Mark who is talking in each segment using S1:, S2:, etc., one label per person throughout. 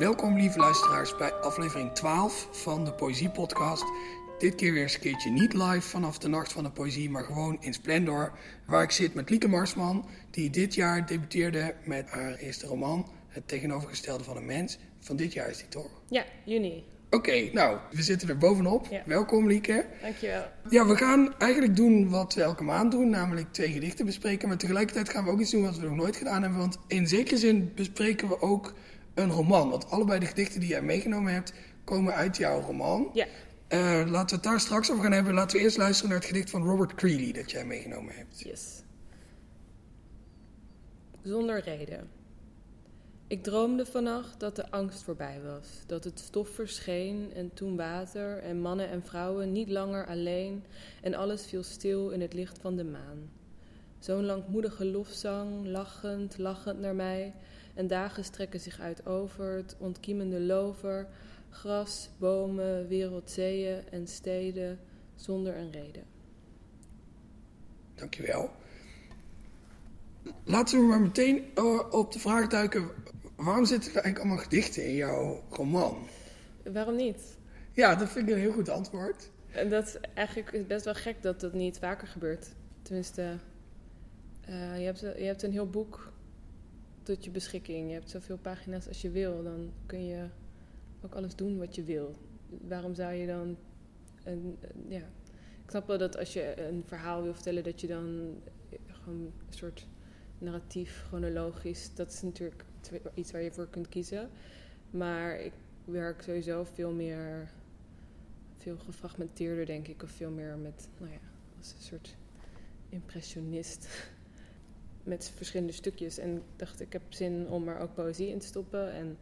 S1: Welkom lieve luisteraars bij aflevering 12 van de Poëzie Podcast. Dit keer weer eens een keertje niet live vanaf de Nacht van de Poëzie, maar gewoon in Splendor. Waar ik zit met Lieke Marsman, die dit jaar debuteerde met haar eerste roman, Het tegenovergestelde van een mens. Van dit jaar is die toch?
S2: Ja, juni.
S1: Oké, nou, we zitten er bovenop.
S2: Ja.
S1: Welkom Lieke.
S2: Dankjewel.
S1: Ja, we gaan eigenlijk doen wat we elke maand doen, namelijk twee gedichten bespreken. Maar tegelijkertijd gaan we ook iets doen wat we nog nooit gedaan hebben. Want in zekere zin bespreken we ook een roman. Want allebei de gedichten die jij meegenomen hebt, komen uit jouw roman.
S2: Ja.
S1: Eh, laten we het daar straks over gaan hebben. Laten we eerst luisteren naar het gedicht van Robert Creeley dat jij meegenomen hebt.
S2: Yes. Zonder reden. Ik droomde vannacht dat de angst voorbij was, dat het stof verscheen en toen water en mannen en vrouwen niet langer alleen en alles viel stil in het licht van de maan. Zo'n langmoedige lofzang, lachend, lachend naar mij en dagen strekken zich uit over het ontkiemende lover, gras, bomen, wereldzeeën en steden zonder een reden.
S1: Dankjewel. Laten we maar meteen eh, op de vraag duiken. Waarom zitten er eigenlijk allemaal gedichten in jouw roman?
S2: Waarom niet?
S1: Ja, dat vind ik een heel goed antwoord.
S2: En dat is eigenlijk best wel gek dat dat niet vaker gebeurt. Tenminste, eh, je, hebt, je hebt een heel boek tot je beschikking. Je hebt zoveel pagina's als je wil. Dan kun je ook alles doen wat je wil. Waarom zou je dan... Een, ja. Ik snap wel dat als je een verhaal wil vertellen... dat je dan gewoon een soort narratief, chronologisch... dat is natuurlijk iets waar je voor kunt kiezen. Maar ik werk sowieso veel meer veel gefragmenteerder, denk ik. Of veel meer met, nou ja, als een soort impressionist. Met verschillende stukjes. En ik dacht, ik heb zin om er ook poëzie in te stoppen. En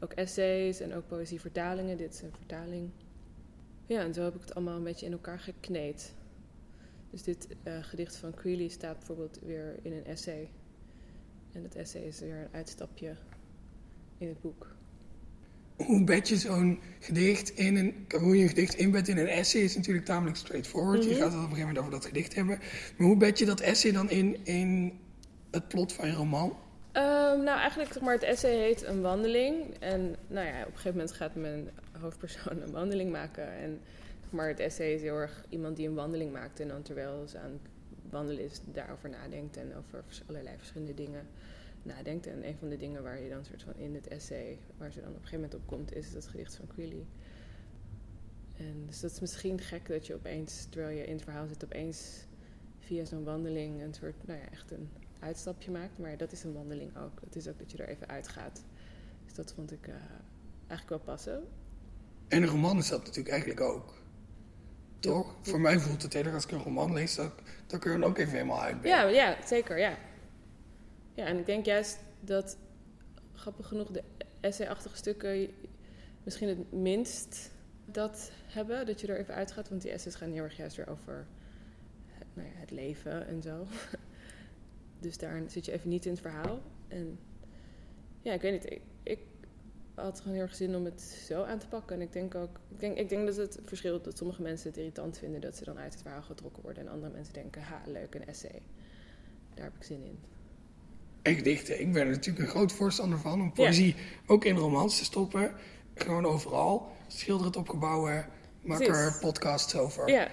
S2: ook essays en ook poëzievertalingen. Dit is een vertaling. Ja, en zo heb ik het allemaal een beetje in elkaar gekneed. Dus dit eh, gedicht van Creeley staat bijvoorbeeld weer in een essay. En dat essay is weer een uitstapje in het boek.
S1: Hoe bed je zo'n gedicht in een... Hoe je een gedicht inbedt in een essay is natuurlijk tamelijk straightforward. Je
S2: Mhm.
S1: gaat het op een gegeven moment over dat gedicht hebben. Maar hoe bed je dat essay dan in, in het plot van je roman?
S2: Ehm, nou, eigenlijk maar, het essay heet een wandeling. En nou ja, op een gegeven moment gaat mijn hoofdpersoon een wandeling maken. En maar, het essay is heel erg iemand die een wandeling maakt. En dan terwijl ze aan het wandelen is, daarover nadenkt. En over allerlei verschillende dingen nadenkt. En een van de dingen waar je dan soort van in het essay, waar ze dan op een gegeven moment op komt, is dat gedicht van Creeley. En dus dat is misschien gek dat je opeens, terwijl je in het verhaal zit, opeens via zo'n wandeling een soort, nou ja, echt een uitstapje maakt. Maar dat is een wandeling ook. Het is ook dat je er even uitgaat. Dus dat vond ik eh, eigenlijk wel passen.
S1: En een roman is dat natuurlijk eigenlijk ook. Toch? Voor mij voelt het heel erg als ik een roman lees, dat, dat ik er dan ook even helemaal uit ben.
S2: Ja, ja, zeker, ja. Ja, en ik denk juist dat, grappig genoeg, de essay-achtige stukken misschien het minst dat hebben. Dat je er even uitgaat, want die essays gaan heel erg juist weer over nou ja, het leven en zo. Dus daar zit je even niet in het verhaal. En ja, ik weet niet, ik, ik had gewoon heel erg zin om het zo aan te pakken. En ik denk ook, ik denk, ik denk dat het verschilt dat sommige mensen het irritant vinden dat ze dan uit het verhaal getrokken worden. En andere mensen denken, ha, leuk, een essay. Daar heb ik zin in.
S1: En gedichten. Ik ben er natuurlijk een groot voorstander van om poëzie ook in romans te stoppen. Gewoon overal. Schilder het op gebouwen. Maak er podcasts over.
S2: Ja,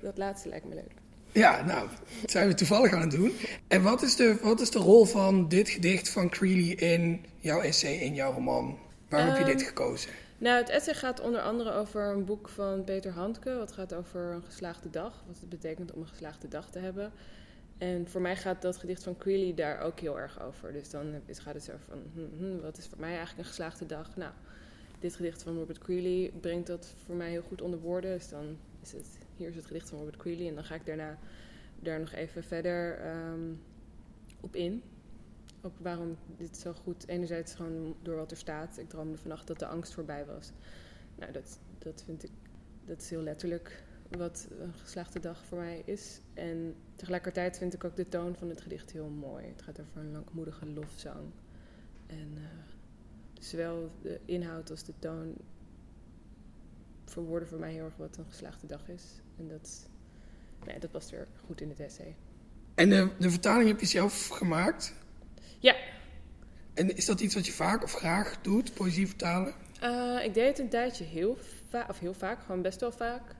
S2: dat laatste lijkt me leuk.
S1: Ja, nou, dat zijn we toevallig aan het doen. En wat is de, wat is de rol van dit gedicht van Creeley in jouw essay, in jouw roman? Waarom heb je
S2: Ehm,
S1: dit gekozen?
S2: Nou, het essay gaat onder andere over een boek van Peter Handke. Wat gaat over een geslaagde dag. Wat het betekent om een geslaagde dag te hebben. En voor mij gaat dat gedicht van Creeley daar ook heel erg over. Dus dan gaat het zo van, hm, hm, wat is voor mij eigenlijk een geslaagde dag? Nou, dit gedicht van Robert Creeley brengt dat voor mij heel goed onder woorden. Dus dan is het, hier is het gedicht van Robert Creeley. En dan ga ik daarna daar nog even verder ehm, op in. Op waarom dit zo goed, enerzijds gewoon door wat er staat. Ik droomde vannacht dat de angst voorbij was. Nou, dat, dat vind ik, dat is heel letterlijk wat een geslaagde dag voor mij is. En tegelijkertijd vind ik ook de toon van het gedicht heel mooi. Het gaat over een langmoedige lofzang. En eh, zowel de inhoud als de toon verwoorden voor mij heel erg wat een geslaagde dag is. En dat, nou ja, dat past weer goed in het essay.
S1: En de, de vertaling heb je zelf gemaakt?
S2: Ja,
S1: En is dat iets wat je vaak of graag doet, poëzie vertalen?
S2: Uh, ik deed het een tijdje heel vaak, of heel vaak, gewoon best wel vaak.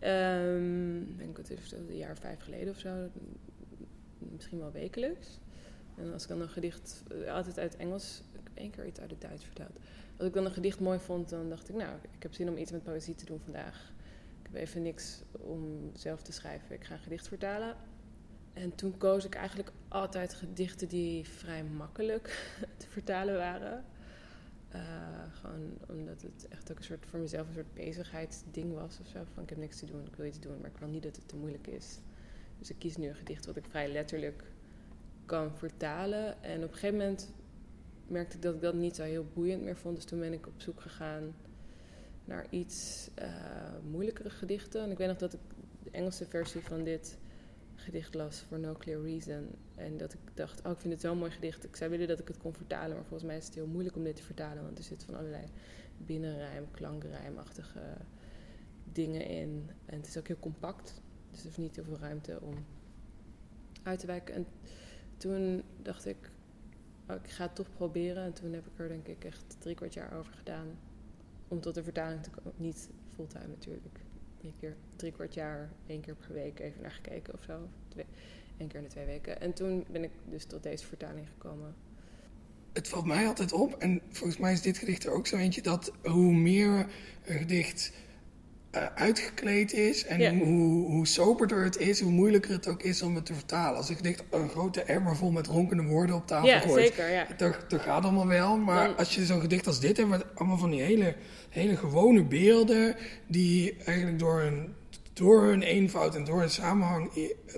S2: Um, ik denk het is een jaar of vijf geleden of zo. Misschien wel wekelijks. En als ik dan een gedicht, eh, altijd uit Engels, één keer iets uit het Duits verteld. Als ik dan een gedicht mooi vond, dan dacht ik, nou, ik heb zin om iets met poëzie te doen vandaag. Ik heb even niks om zelf te schrijven. Ik ga een gedicht vertalen. En toen koos ik eigenlijk altijd gedichten die vrij makkelijk te vertalen waren. Uh, gewoon omdat het echt ook een soort voor mezelf een soort bezigheidsding was of zo. Van ik heb niks te doen, ik wil iets doen, maar ik wil niet dat het te moeilijk is. Dus ik kies nu een gedicht wat ik vrij letterlijk kan vertalen. En op een gegeven moment merkte ik dat ik dat niet zo heel boeiend meer vond. Dus toen ben ik op zoek gegaan naar iets uh, moeilijkere gedichten. En ik weet nog dat ik de Engelse versie van dit gedicht las, For No Clear Reason. En dat ik dacht, oh, ik vind het zo'n mooi gedicht. Ik zou willen dat ik het kon vertalen, maar volgens mij is het heel moeilijk om dit te vertalen. Want er zit van allerlei binnenrijm, klankrijmachtige dingen in. En het is ook heel compact. Dus er is niet heel veel ruimte om uit te wijken. En toen dacht ik, oh, ik ga het toch proberen. En toen heb ik er denk ik echt drie kwart jaar over gedaan. Om tot de vertaling te komen. Niet fulltime natuurlijk drie, keer, drie kwart jaar, één keer per week even naar gekeken of zo. Twee, keer in de twee weken. En toen ben ik dus tot deze vertaling gekomen.
S1: Het valt mij altijd op, en volgens mij is dit gedicht er ook zo eentje, dat hoe meer een gedicht uitgekleed is en hoe, hoe soberder het is, hoe moeilijker het ook is om het te vertalen. Als een gedicht een grote emmer vol met ronkende woorden op tafel
S2: ja,
S1: gooit,
S2: zeker, ja.
S1: dat, dat gaat allemaal wel. Maar als je zo'n gedicht als dit hebt, met allemaal van die hele hele gewone beelden die eigenlijk door hun, door hun eenvoud en door hun samenhang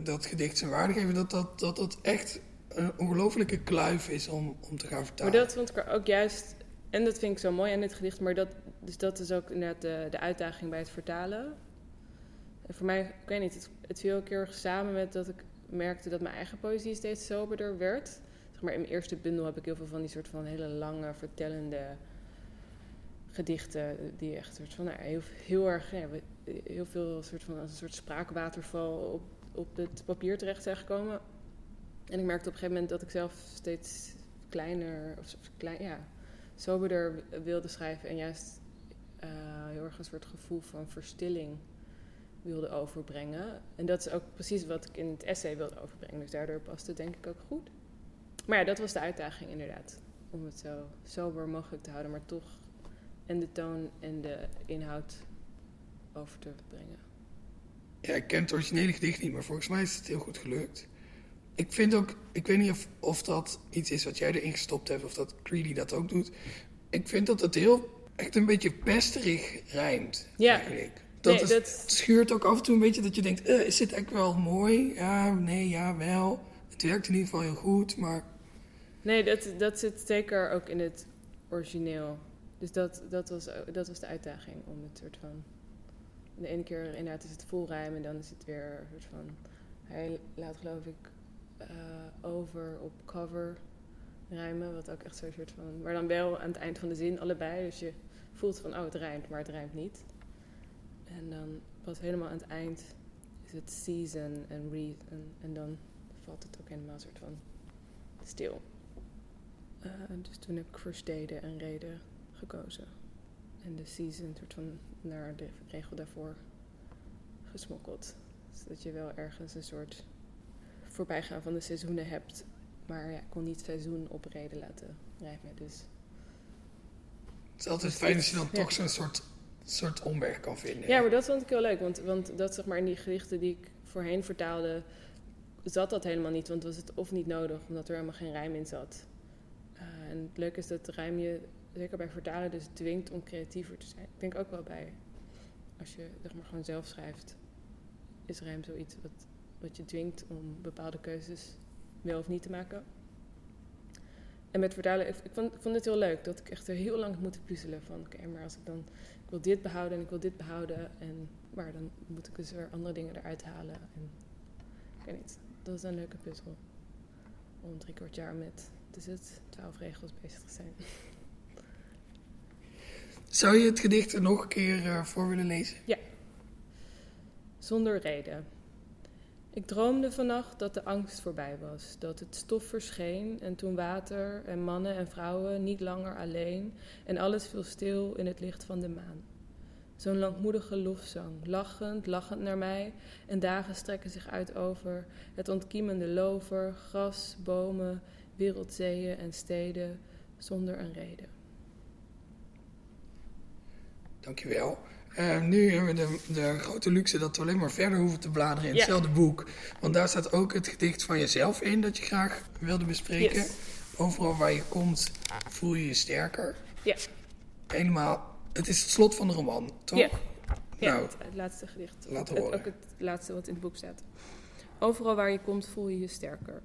S1: dat gedicht zijn waarde geven, dat dat, dat, dat echt een ongelofelijke kluif is om, om te gaan vertalen.
S2: Maar dat vond ik ook juist, en dat vind ik zo mooi aan dit gedicht, maar dat, dus dat is ook inderdaad de, de uitdaging bij het vertalen. En voor mij, ik weet niet, het, viel een keer samen met dat ik merkte dat mijn eigen poëzie steeds soberder werd. Zeg maar in mijn eerste bundel heb ik heel veel van die soort van hele lange, vertellende gedichten die echt soort van, nou, heel, heel erg, heel veel soort van, als een soort spraakwaterval op, op het papier terecht zijn gekomen. En ik merkte op een gegeven moment dat ik zelf steeds kleiner, of klein, ja, soberder wilde schrijven en juist uh, heel erg een soort gevoel van verstilling wilde overbrengen. En dat is ook precies wat ik in het essay wilde overbrengen. Dus daardoor past het denk ik ook goed. Maar ja, dat was de uitdaging inderdaad. Om het zo sober mogelijk te houden, maar toch en de toon en de inhoud over te brengen.
S1: Ja, ik ken het originele gedicht niet, maar volgens mij is het heel goed gelukt. Ik vind ook, ik weet niet of, of dat iets is wat jij erin gestopt hebt of dat Greedy dat ook doet. Ik vind dat het heel, echt een beetje pesterig rijmt. Ja. Eigenlijk. Dat, nee, is, schuurt ook af en toe een beetje dat je denkt, uh, is dit eigenlijk wel mooi? Ja, nee, ja, wel. Het werkt in ieder geval heel goed, maar...
S2: Nee, dat, dat zit zeker ook in het origineel. Dus dat, dat, was, dat was de uitdaging om het soort van. De ene keer inderdaad is het vol rijm en dan is het weer een soort van. Hij laat geloof ik uh, over op cover rijmen, wat ook echt zo'n soort van. Maar dan wel aan het eind van de zin allebei. Dus je voelt van oh het rijmt, maar het rijmt niet. En dan pas helemaal aan het eind is het season en reason. En dan valt het ook helemaal een soort van stil. Uh, dus toen heb ik voor steden en reden gekozen. En de season soort van naar de regel daarvoor gesmokkeld. Zodat je wel ergens een soort voorbijgaan van de seizoenen hebt. Maar ja, ik kon niet seizoen op reden laten rijmen. Dus.
S1: Het is altijd fijn als je dan toch zo'n soort, soort omweg kan vinden.
S2: Ja, maar dat vond ik heel leuk. Want, want dat zeg maar in die gedichten die ik voorheen vertaalde, zat dat helemaal niet. Want was het of niet nodig, omdat er helemaal geen rijm in zat. Uh, en het leuke is dat rijm je zeker bij vertalen dus dwingt om creatiever te zijn. Ik denk ook wel bij, als je zeg maar gewoon zelf schrijft, is rijm zoiets wat, wat je dwingt om bepaalde keuzes wel of niet te maken. En met vertalen, ik, ik, vond, ik vond het heel leuk dat ik echt er heel lang moet puzzelen van, oké, maar als ik dan, ik wil dit behouden en ik wil dit behouden, en, maar dan moet ik dus weer andere dingen eruit halen. En, ik weet niet, dat is een leuke puzzel. Om drie kwart jaar met, is het, twaalf regels bezig te zijn.
S1: Zou je het gedicht er nog een keer uh, voor willen lezen?
S2: Ja. Zonder reden. Ik droomde vannacht dat de angst voorbij was, dat het stof verscheen en toen water en mannen en vrouwen niet langer alleen en alles viel stil in het licht van de maan. Zo'n langmoedige lofzang, lachend, lachend naar mij en dagen strekken zich uit over het ontkiemende lover, gras, bomen, wereldzeeën en steden zonder een reden.
S1: Dankjewel. Uh, nu hebben we de, de, grote luxe dat we alleen maar verder hoeven te bladeren in hetzelfde boek. Want daar staat ook het gedicht van jezelf in dat je graag wilde bespreken. Overal waar je komt voel je je sterker.
S2: Ja.
S1: Helemaal. Het is het slot van de roman, toch? Ja.
S2: Nou, het, het, laatste gedicht.
S1: Laten horen.
S2: ook het laatste wat in het boek staat. Overal waar je komt voel je je sterker.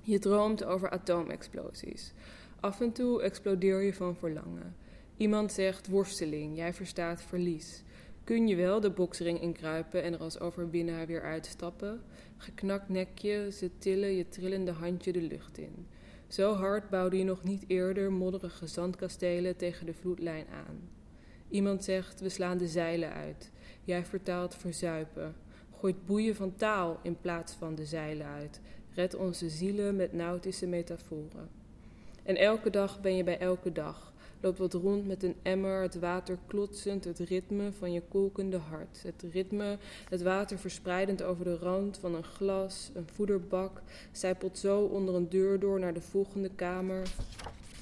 S2: Je droomt over atoomexplosies. Af en toe explodeer je van verlangen. Iemand zegt worsteling, jij verstaat verlies. Kun je wel de boksring inkruipen en er als overwinnaar weer uitstappen? Geknakt nekje, ze tillen je trillende handje de lucht in. Zo hard bouwde je nog niet eerder modderige zandkastelen tegen de vloedlijn aan. Iemand zegt, we slaan de zeilen uit. Jij vertaalt verzuipen. Gooit boeien van taal in plaats van de zeilen uit. Red onze zielen met nautische metaforen. En elke dag ben je bij elke dag loopt wat rond met een emmer, het water klotsend, het ritme van je kolkende hart. Het ritme, het water verspreidend over de rand van een glas, een voederbak, zijpelt zo onder een deur door naar de volgende kamer,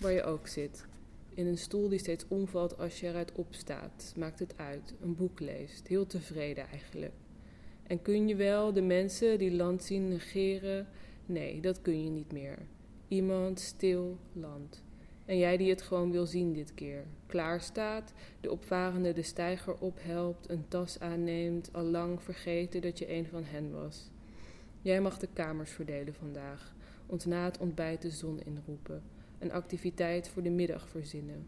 S2: waar je ook zit. In een stoel die steeds omvalt als je eruit opstaat. Maakt het uit, een boek leest, heel tevreden eigenlijk. En kun je wel de mensen die land zien negeren? Nee, dat kun je niet meer. Iemand, stil, land. En jij die het gewoon wil zien dit keer. Klaar staat, de opvarende de steiger ophelpt, een tas aanneemt, al lang vergeten dat je een van hen was. Jij mag de kamers verdelen vandaag, ons na het ontbijt de zon inroepen, een activiteit voor de middag verzinnen.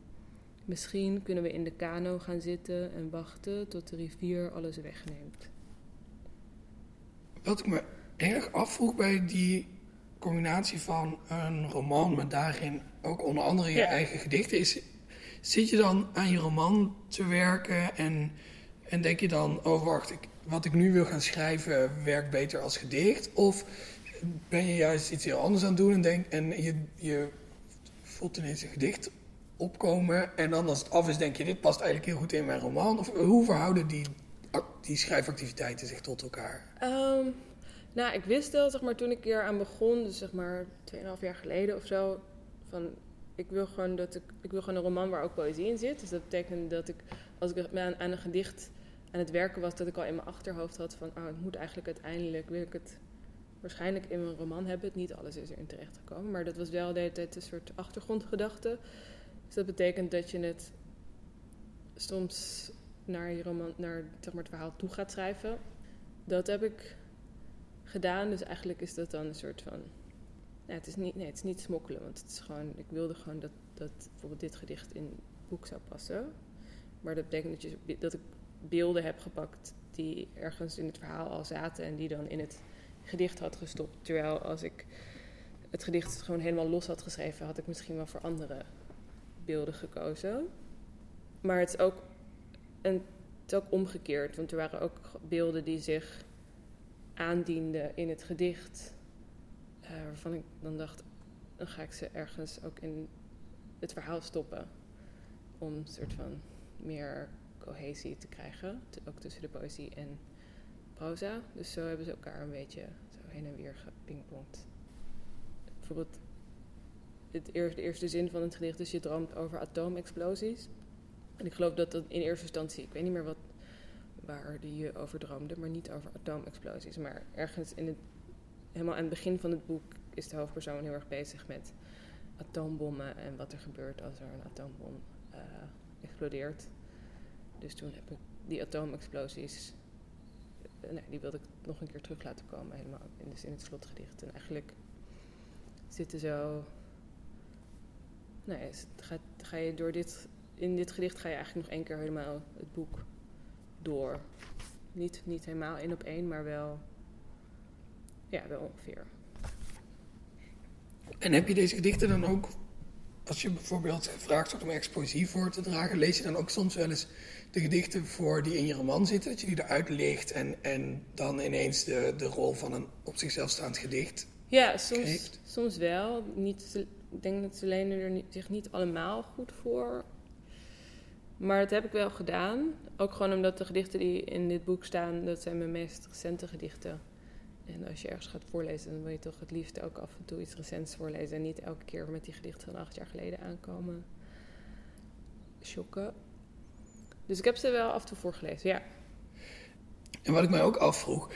S2: Misschien kunnen we in de kano gaan zitten en wachten tot de rivier alles wegneemt.
S1: Wat ik me erg afvroeg bij die combinatie van een roman met daarin ook onder andere je eigen gedichten is. Zit je dan aan je roman te werken en, en denk je dan, oh wacht, ik, wat ik nu wil gaan schrijven werkt beter als gedicht? Of ben je juist iets heel anders aan het doen en, denk, en je, je voelt ineens een gedicht opkomen en dan als het af is denk je, dit past eigenlijk heel goed in mijn roman? Of hoe verhouden die, die schrijfactiviteiten zich tot elkaar?
S2: Ehm, nou, ik wist wel, zeg maar, toen ik hier aan begon, dus zeg maar 2,5 jaar geleden of zo, van ik wil gewoon dat ik, ik wil gewoon een roman waar ook poëzie in zit. Dus dat betekent dat ik, als ik aan, aan een gedicht aan het werken was, dat ik al in mijn achterhoofd had van, oh, ik moet eigenlijk uiteindelijk, wil ik het waarschijnlijk in mijn roman hebben. Niet alles is erin terechtgekomen, maar dat was wel de hele tijd een soort achtergrondgedachte. Dus dat betekent dat je het soms naar je roman, naar zeg maar, het verhaal toe gaat schrijven. Dat heb ik gedaan. Dus eigenlijk is dat dan een soort van. Nou, het, is niet, nee, het is niet smokkelen, want het is gewoon, ik wilde gewoon dat, dat bijvoorbeeld dit gedicht in het boek zou passen. Maar dat betekent dat, dat ik beelden heb gepakt die ergens in het verhaal al zaten en die dan in het gedicht had gestopt. Terwijl als ik het gedicht gewoon helemaal los had geschreven, had ik misschien wel voor andere beelden gekozen. Maar het is ook, en het is ook omgekeerd, want er waren ook beelden die zich aandiende in het gedicht. Uh, waarvan ik dan dacht, dan ga ik ze ergens ook in het verhaal stoppen. Om een soort van meer cohesie te krijgen. Ook tussen de poëzie en proza. Dus zo hebben ze elkaar een beetje zo heen en weer gepingpongd. Bijvoorbeeld het eerste, de eerste zin van het gedicht is je droomt over atoomexplosies. En ik geloof dat dat in eerste instantie, ik weet niet meer wat waar die je over droomde, maar niet over atoomexplosies. Maar ergens in het, helemaal aan het begin van het boek is de hoofdpersoon heel erg bezig met atoombommen en wat er gebeurt als er een atoombom uh, explodeert. Dus toen heb ik die atoomexplosies, uh, nee, die wilde ik nog een keer terug laten komen, helemaal in, dus in het slotgedicht. En eigenlijk zitten zo. Nee, ga, ga je door dit, in dit gedicht ga je eigenlijk nog één keer helemaal het boek door. Niet, niet helemaal één op één, maar wel, ja, wel ongeveer.
S1: En heb je deze gedichten dan ook als je bijvoorbeeld gevraagd wordt om exposie voor te dragen, lees je dan ook soms wel eens de gedichten voor die in je roman zitten, dat je die eruit leegt en, en dan ineens de, de rol van een op zichzelf staand gedicht
S2: Ja, soms, soms wel. Niet, ik denk dat ze lenen er niet- zich niet allemaal goed voor. Maar dat heb ik wel gedaan. Ook gewoon omdat de gedichten die in dit boek staan, dat zijn mijn meest recente gedichten. En als je ergens gaat voorlezen, dan wil je toch het liefst ook af en toe iets recents voorlezen. En niet elke keer met die gedichten van acht jaar geleden aankomen. Shocken. Dus ik heb ze wel af en toe voorgelezen, ja.
S1: En wat ik mij ook afvroeg,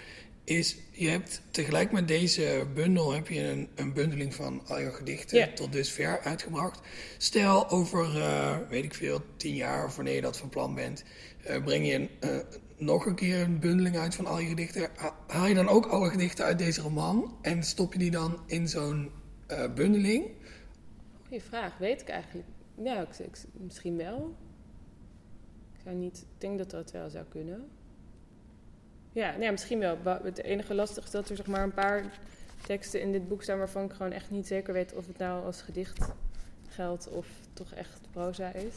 S1: is je hebt tegelijk met deze bundel heb je een, een bundeling van al je gedichten tot dusver uitgebracht. Stel over, eh, weet ik veel, tien jaar of wanneer je dat van plan bent, eh, breng je een, eh, nog een keer een bundeling uit van al je gedichten. Ha- Haal je dan ook alle gedichten uit deze roman en stop je die dan in zo'n bundeling?
S2: Goeie vraag, weet ik eigenlijk. Ja, ik, ik- misschien wel. Ik zou niet, ik denk dat dat wel zou kunnen. Ja, nou ja, misschien wel. Het enige lastige is dat er zeg maar een paar teksten in dit boek staan waarvan ik gewoon echt niet zeker weet of het nou als gedicht geldt of toch echt proza is.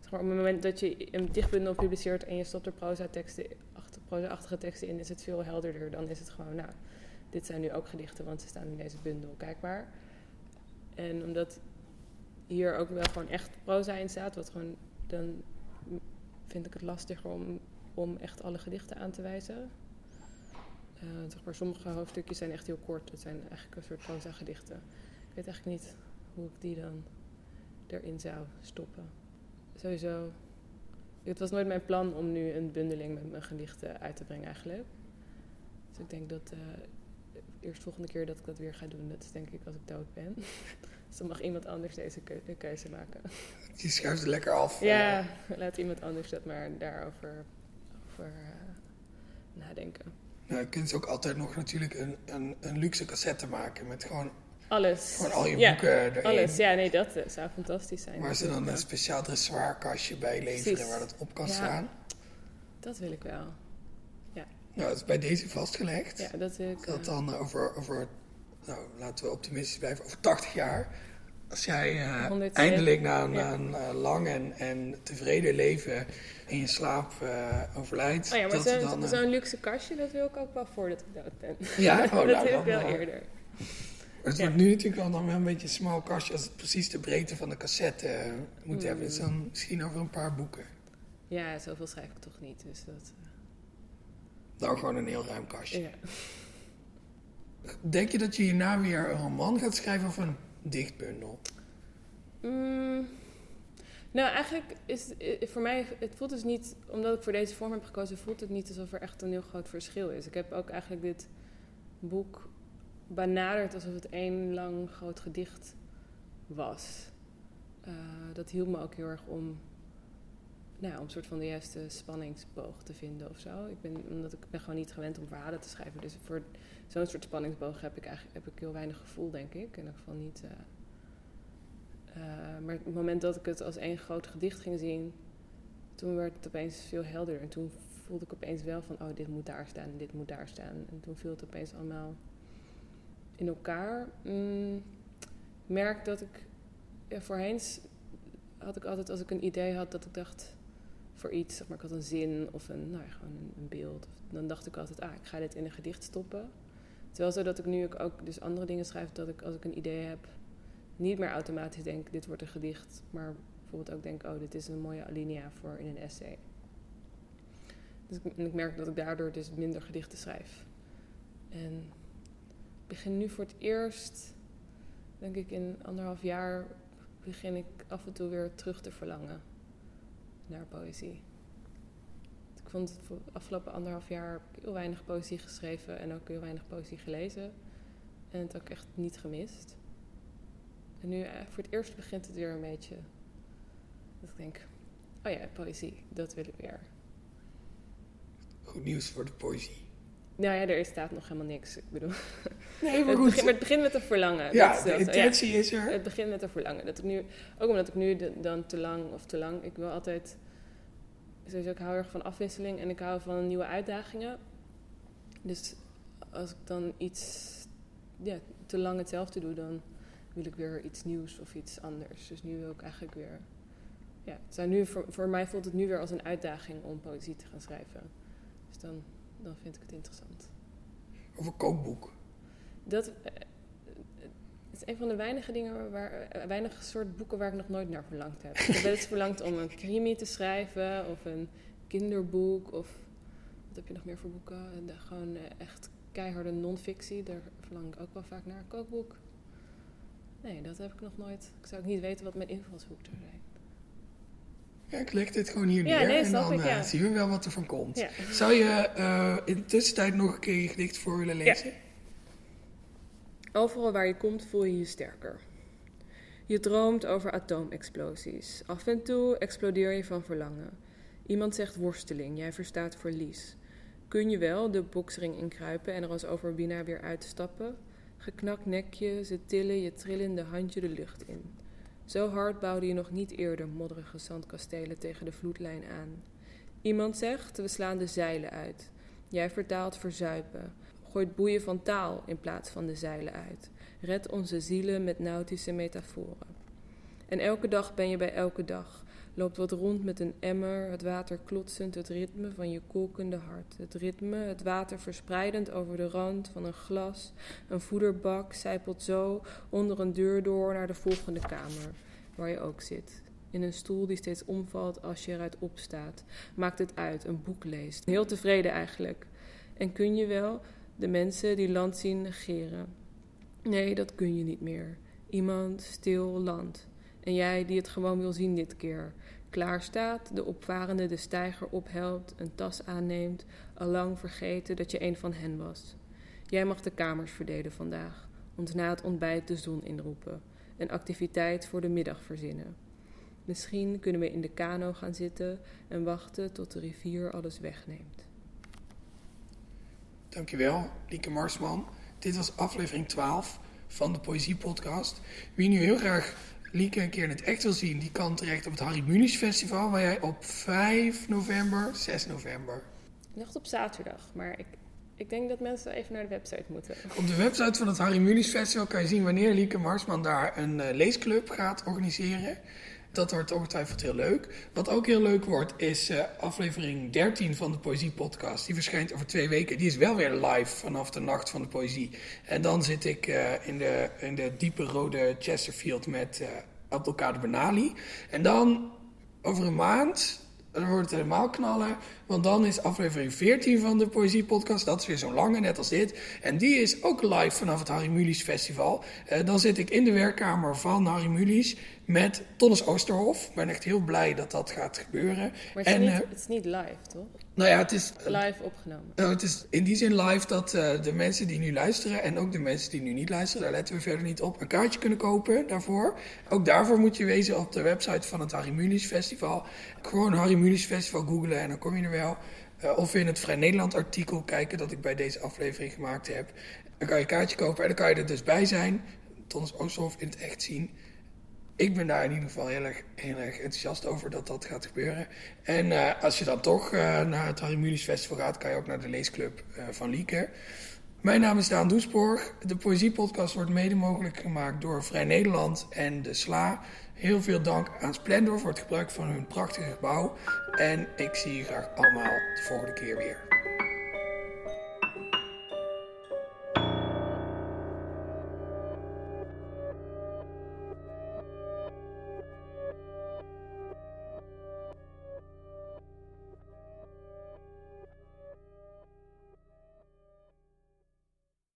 S2: Zeg maar, op het moment dat je een dichtbundel publiceert en je stopt er proza-teksten, proza-achtige teksten in, is het veel helderder. Dan is het gewoon, nou, dit zijn nu ook gedichten, want ze staan in deze bundel, kijk maar. En omdat hier ook wel gewoon echt proza in staat, wat gewoon, dan vind ik het lastiger om, om echt alle gedichten aan te wijzen. Eh, zeg maar, sommige hoofdstukjes zijn echt heel kort. Het zijn eigenlijk een soort proza gedichten. Ik weet eigenlijk niet hoe ik die dan erin zou stoppen. Sowieso. Het was nooit mijn plan om nu een bundeling met mijn gedichten uit te brengen eigenlijk. Dus ik denk dat eh eerst volgende keer dat ik dat weer ga doen, dat is denk ik als ik dood ben. dus dan mag iemand anders deze keu- de keuze maken.
S1: Je schuift het lekker af.
S2: Ja, laat iemand anders dat maar daarover over, eh, nadenken.
S1: nou, je kunt ook altijd nog natuurlijk een, een, een luxe cassette maken met gewoon,
S2: Alles.
S1: gewoon al je
S2: ja,
S1: boeken erin.
S2: alles. Ja, nee, dat eh, zou fantastisch zijn.
S1: Waar ze dan een speciaal dressoirkastje bij leveren
S2: Precies.
S1: waar dat op kan
S2: Ja.
S1: staan.
S2: Dat wil ik wel.
S1: Nou, dat is bij deze vastgelegd.
S2: Ja, dat wil ik.
S1: Dat
S2: eh,
S1: dan over, over, nou laten we optimistisch blijven, over 80 jaar. Als jij eh,
S2: 107,
S1: eindelijk na een,
S2: ja.
S1: een, eh, lang en, en tevreden leven in je slaap eh, overlijdt.
S2: Oh ja, maar
S1: dat
S2: zo'n luxe kastje, dat wil ik ook wel voordat ik dood ben.
S1: Ja? Oh,
S2: dat
S1: nou,
S2: wil
S1: dan,
S2: ik wel eerder.
S1: Het
S2: ja.
S1: wordt nu natuurlijk wel dan wel een beetje een smal kastje als het precies de breedte van de cassette moet hebben. Dus dan misschien over een paar boeken.
S2: Ja, zoveel schrijf ik toch niet. Dus dat.
S1: Nou, gewoon een heel ruim kastje.
S2: ja.
S1: Denk je dat je hierna weer een roman gaat schrijven of een dichtbundel?
S2: Mm, nou, eigenlijk is eh, voor mij, het voelt dus niet, omdat ik voor deze vorm heb gekozen, voelt het niet alsof er echt een heel groot verschil is. Ik heb ook eigenlijk dit boek benaderd alsof het één lang groot gedicht was. Eh, dat hielp me ook heel erg om, nou, om een soort van de juiste spanningsboog te vinden of zo. Ik ben, omdat ik ben gewoon niet gewend om verhalen te schrijven. Dus voor zo'n soort spanningsboog heb ik eigenlijk heb ik heel weinig gevoel, denk ik. In ieder geval niet. eh, eh, maar het moment dat ik het als één groot gedicht ging zien, toen werd het opeens veel helderder. En toen voelde ik opeens wel van, oh, dit moet daar staan en dit moet daar staan. En toen viel het opeens allemaal in elkaar. Mm, ik merk dat ik, voorheen had ik altijd, als ik een idee had, dat ik dacht voor iets, maar, ik had een zin of een, nou ja, gewoon een, beeld. Dan dacht ik altijd, ah, ik ga dit in een gedicht stoppen. Terwijl zo dat ik nu ook, dus andere dingen schrijf, dat ik als ik een idee heb, niet meer automatisch denk, dit wordt een gedicht, maar bijvoorbeeld ook denk, oh, dit is een mooie alinea voor in een essay. Dus ik merk dat ik daardoor dus minder gedichten schrijf. En ik begin nu voor het eerst, denk ik in anderhalf jaar, begin ik af en toe weer terug te verlangen naar poëzie. Ik vond het voor de afgelopen anderhalf jaar heb ik heel weinig poëzie geschreven en ook heel weinig poëzie gelezen. En het ook echt niet gemist. En nu eh, voor het eerst begint het weer een beetje. Dat ik denk, oh ja, poëzie, dat wil ik weer.
S1: Goed nieuws voor de poëzie.
S2: Nou ja, er staat nog helemaal niks. Ik bedoel,
S1: Nee, maar
S2: het, begint, maar het begint met een verlangen.
S1: ja,
S2: Dat
S1: de
S2: dat. Ja,
S1: intentie is er.
S2: het begint met een verlangen. Dat ik nu, ook omdat ik nu de- dan te lang of te lang, ik wil altijd, sowieso ik hou erg van afwisseling en ik hou van nieuwe uitdagingen. Dus als ik dan iets ja, te lang hetzelfde doe, dan wil ik weer iets nieuws of iets anders. Dus nu wil ik eigenlijk weer. Ja, het zijn nu, voor, voor mij voelt het nu weer als een uitdaging om poëzie te gaan schrijven. Dus dan, dan vind ik het interessant.
S1: Over kookboek.
S2: Dat eh, het is een van de weinige dingen waar, eh, weinig soort boeken waar ik nog nooit naar verlangd heb. ik heb wel eens verlangd om een crimi te schrijven of een kinderboek of wat heb je nog meer voor boeken? De, gewoon eh, echt keiharde non-fictie. Daar verlang ik ook wel vaak naar. Een kookboek. Nee, dat heb ik nog nooit. Ik zou ook niet weten wat mijn invalshoek zou zijn.
S1: Ja, ik leg dit gewoon hier
S2: Ja,
S1: neer
S2: nee,
S1: en dan
S2: ik, ja.
S1: zien we wel wat er van komt.
S2: Ja.
S1: Zou je eh, in de tussentijd nog een keer je gedicht voor willen lezen?
S2: Overal waar je komt voel je je sterker. Je droomt over atoomexplosies. Af en toe explodeer je van verlangen. Iemand zegt worsteling, jij verstaat verlies. Kun je wel de boksring inkruipen en er als overwinnaar weer uitstappen? Geknakt nekje, ze tillen je trillende handje de lucht in. Zo hard bouwde je nog niet eerder modderige zandkastelen tegen de vloedlijn aan. Iemand zegt, we slaan de zeilen uit. Jij vertaalt verzuipen. Gooit boeien van taal in plaats van de zeilen uit. Red onze zielen met nautische metaforen. En elke dag ben je bij elke dag. Loopt wat rond met een emmer, het water klotsend, het ritme van je kolkende hart. Het ritme, het water verspreidend over de rand van een glas. Een voederbak zijpelt zo onder een deur door naar de volgende kamer, waar je ook zit. In een stoel die steeds omvalt als je eruit opstaat. Maakt het uit, een boek leest. Heel tevreden eigenlijk. En kun je wel de mensen die land zien negeren? Nee, dat kun je niet meer. Iemand, stil, land. En jij die het gewoon wil zien dit keer. Klaar staat, de opvarende de steiger ophelpt, een tas aanneemt, allang vergeten dat je een van hen was. Jij mag de kamers verdelen vandaag, ons na het ontbijt de zon inroepen, een activiteit voor de middag verzinnen. Misschien kunnen we in de kano gaan zitten en wachten tot de rivier alles wegneemt.
S1: Dankjewel, Lieke Marsman. Dit was aflevering 12 van de Poëzie Podcast. Wie nu heel graag Lieke een keer in het echt wil zien, die kan terecht op het Harry Mulisch Festival, waar jij op 5 november, 6 november.
S2: Ik dacht op zaterdag, maar ik, ik denk dat mensen even naar de website moeten.
S1: Op de website van het Harry Mulisch Festival kan je zien wanneer Lieke Marsman daar een eh, leesclub gaat organiseren. Dat wordt ongetwijfeld heel leuk. Wat ook heel leuk wordt, is eh, aflevering 13 van de Poëzie Podcast. Die verschijnt over twee weken. Die is wel weer live vanaf de nacht van de poëzie. En dan zit ik eh, in, de, in de diepe rode Chesterfield met eh Abdelkader Benali. En dan over een maand. Dan wordt het helemaal knallen. Want dan is aflevering 14 van de Poëzie Podcast. Dat is weer zo'n lange, net als dit. En die is ook live vanaf het Harry Mulisch Festival. Eh, dan zit ik in de werkkamer van Harry Mulisch met Tonnes Oosterhof. Ik ben echt heel blij dat dat gaat gebeuren.
S2: Maar het is,
S1: en,
S2: niet,
S1: eh,
S2: het is niet live, toch?
S1: Nou ja, het is,
S2: Live opgenomen.
S1: nou, het is in die zin live dat eh, de mensen die nu luisteren en ook de mensen die nu niet luisteren, daar letten we verder niet op, een kaartje kunnen kopen daarvoor. Ook daarvoor moet je wezen op de website van het Harry Mulisch Festival. Gewoon Harry Mulisch Festival googlen en dan kom je er wel. Eh, of in het Vrij Nederland artikel kijken dat ik bij deze aflevering gemaakt heb. Dan kan je een kaartje kopen en dan kan je er dus bij zijn. Thomas Oosterhof in het echt zien. Ik ben daar in ieder geval heel erg, heel erg enthousiast over dat dat gaat gebeuren. En eh, als je dan toch eh, naar het Harry Festival gaat, kan je ook naar de leesclub eh, van Lieke. Mijn naam is Daan Doesborg. De Poëziepodcast wordt mede mogelijk gemaakt door Vrij Nederland en de SLA. Heel veel dank aan Splendor voor het gebruik van hun prachtige gebouw. En ik zie je graag allemaal de volgende keer weer.